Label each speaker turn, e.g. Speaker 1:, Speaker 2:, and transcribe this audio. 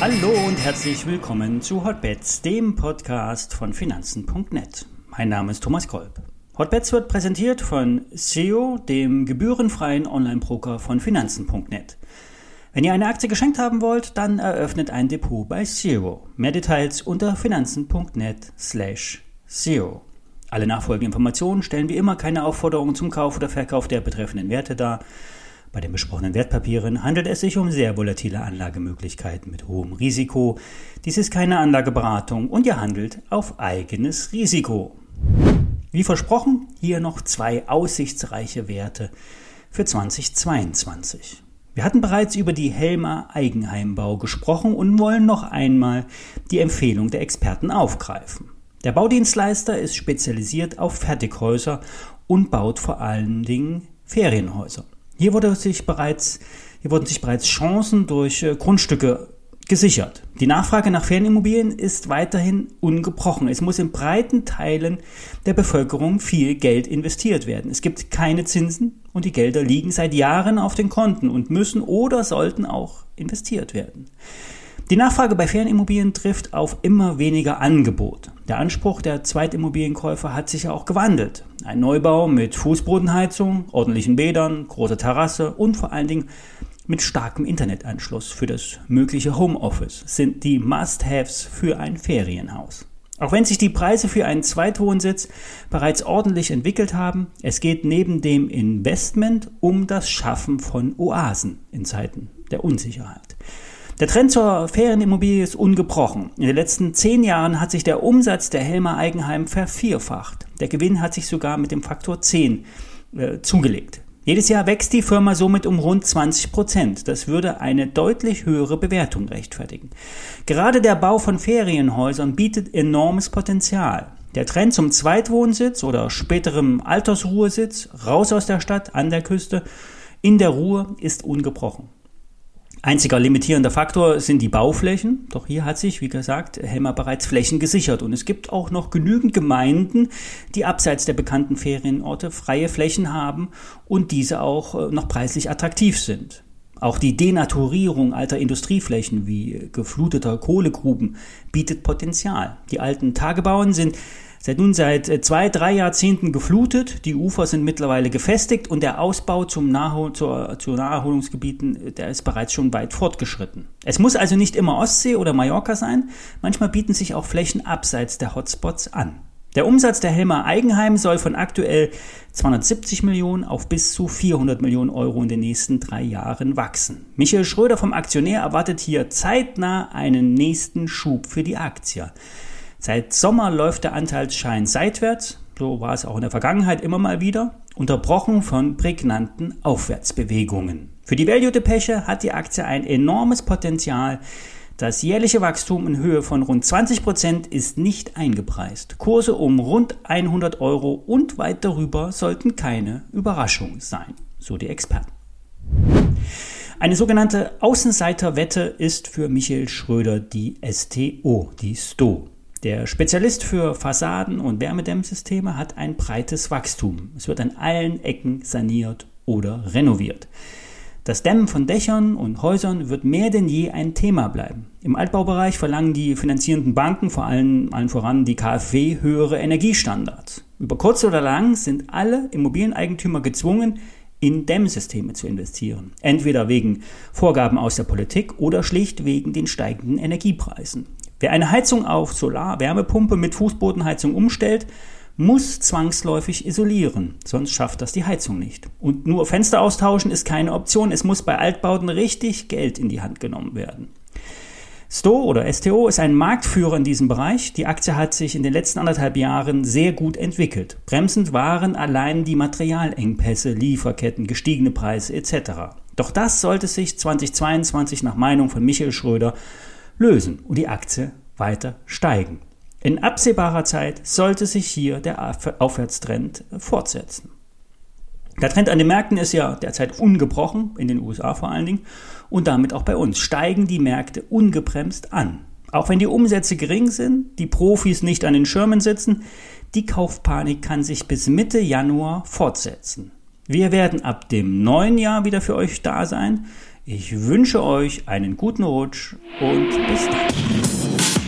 Speaker 1: Hallo und herzlich willkommen zu Hotbets, dem Podcast von Finanzen.net. Mein Name ist Thomas Kolb. Hotbets wird präsentiert von SEO, dem gebührenfreien Online-Broker von Finanzen.net. Wenn ihr eine Aktie geschenkt haben wollt, dann eröffnet ein Depot bei SEO. Mehr Details unter finanzen.net slash SEO. Alle nachfolgenden Informationen stellen wie immer keine Aufforderung zum Kauf oder Verkauf der betreffenden Werte dar. Bei den besprochenen Wertpapieren handelt es sich um sehr volatile Anlagemöglichkeiten mit hohem Risiko. Dies ist keine Anlageberatung und ihr handelt auf eigenes Risiko. Wie versprochen, hier noch zwei aussichtsreiche Werte für 2022. Wir hatten bereits über die Helmer Eigenheimbau gesprochen und wollen noch einmal die Empfehlung der Experten aufgreifen. Der Baudienstleister ist spezialisiert auf Fertighäuser und baut vor allen Dingen Ferienhäuser. Hier, wurde sich bereits, hier wurden sich bereits Chancen durch äh, Grundstücke gesichert. Die Nachfrage nach Ferienimmobilien ist weiterhin ungebrochen. Es muss in breiten Teilen der Bevölkerung viel Geld investiert werden. Es gibt keine Zinsen und die Gelder liegen seit Jahren auf den Konten und müssen oder sollten auch investiert werden. Die Nachfrage bei Ferienimmobilien trifft auf immer weniger Angebot. Der Anspruch der Zweitimmobilienkäufer hat sich ja auch gewandelt. Ein Neubau mit Fußbodenheizung, ordentlichen Bädern, großer Terrasse und vor allen Dingen mit starkem Internetanschluss für das mögliche Homeoffice sind die Must-Haves für ein Ferienhaus. Auch wenn sich die Preise für einen Zweitwohnsitz bereits ordentlich entwickelt haben, es geht neben dem Investment um das Schaffen von Oasen in Zeiten der Unsicherheit. Der Trend zur Ferienimmobilie ist ungebrochen. In den letzten zehn Jahren hat sich der Umsatz der Helmer Eigenheim vervierfacht. Der Gewinn hat sich sogar mit dem Faktor 10 äh, zugelegt. Jedes Jahr wächst die Firma somit um rund 20 Prozent. Das würde eine deutlich höhere Bewertung rechtfertigen. Gerade der Bau von Ferienhäusern bietet enormes Potenzial. Der Trend zum Zweitwohnsitz oder späterem Altersruhesitz raus aus der Stadt an der Küste in der Ruhe ist ungebrochen. Einziger limitierender Faktor sind die Bauflächen. Doch hier hat sich, wie gesagt, Helmer bereits Flächen gesichert. Und es gibt auch noch genügend Gemeinden, die abseits der bekannten Ferienorte freie Flächen haben und diese auch äh, noch preislich attraktiv sind. Auch die Denaturierung alter Industrieflächen wie gefluteter Kohlegruben bietet Potenzial. Die alten Tagebauen sind seit nun seit äh, zwei, drei Jahrzehnten geflutet. Die Ufer sind mittlerweile gefestigt und der Ausbau zum Nahhol zur, zu Naherholungsgebieten, äh, der ist bereits schon weit fortgeschritten. Es muss also nicht immer Ostsee oder Mallorca sein. Manchmal bieten sich auch Flächen abseits der Hotspots an. Der Umsatz der Helmer Eigenheim soll von aktuell 270 Millionen auf bis zu 400 Millionen Euro in den nächsten drei Jahren wachsen. Michael Schröder vom Aktionär erwartet hier zeitnah einen nächsten Schub für die Aktie. Seit Sommer läuft der Anteilsschein seitwärts, so war es auch in der Vergangenheit immer mal wieder, unterbrochen von prägnanten Aufwärtsbewegungen. Für die Value Depeche hat die Aktie ein enormes Potenzial. Das jährliche Wachstum in Höhe von rund 20 Prozent ist nicht eingepreist. Kurse um rund 100 Euro und weit darüber sollten keine Überraschung sein, so die Experten. Eine sogenannte Außenseiterwette ist für Michael Schröder die STO, die STO. Der Spezialist für Fassaden und Wärmedämmsysteme hat ein breites Wachstum. Es wird an allen Ecken saniert oder renoviert. Das Dämmen von Dächern und Häusern wird mehr denn je ein Thema bleiben. Im Altbaubereich verlangen die finanzierenden Banken, vor allem allen voran die KfW, höhere Energiestandards. Über kurz oder lang sind alle Immobilieneigentümer gezwungen, in Dämmsysteme zu investieren. Entweder wegen Vorgaben aus der Politik oder schlicht wegen den steigenden Energiepreisen. Wer eine Heizung auf Solar-Wärmepumpe mit Fußbodenheizung umstellt, muss zwangsläufig isolieren, sonst schafft das die Heizung nicht. Und nur Fenster austauschen ist keine Option, es muss bei Altbauten richtig Geld in die Hand genommen werden. STO oder STO ist ein Marktführer in diesem Bereich. Die Aktie hat sich in den letzten anderthalb Jahren sehr gut entwickelt. Bremsend waren allein die Materialengpässe, Lieferketten, gestiegene Preise etc. Doch das sollte sich 2022 nach Meinung von Michael Schröder lösen und die Aktie weiter steigen. In absehbarer Zeit sollte sich hier der Aufwärtstrend fortsetzen. Der Trend an den Märkten ist ja derzeit ungebrochen, in den USA vor allen Dingen, und damit auch bei uns. Steigen die Märkte ungebremst an. Auch wenn die Umsätze gering sind, die Profis nicht an den Schirmen sitzen, die Kaufpanik kann sich bis Mitte Januar fortsetzen. Wir werden ab dem neuen Jahr wieder für euch da sein. Ich wünsche euch einen guten Rutsch und bis dann.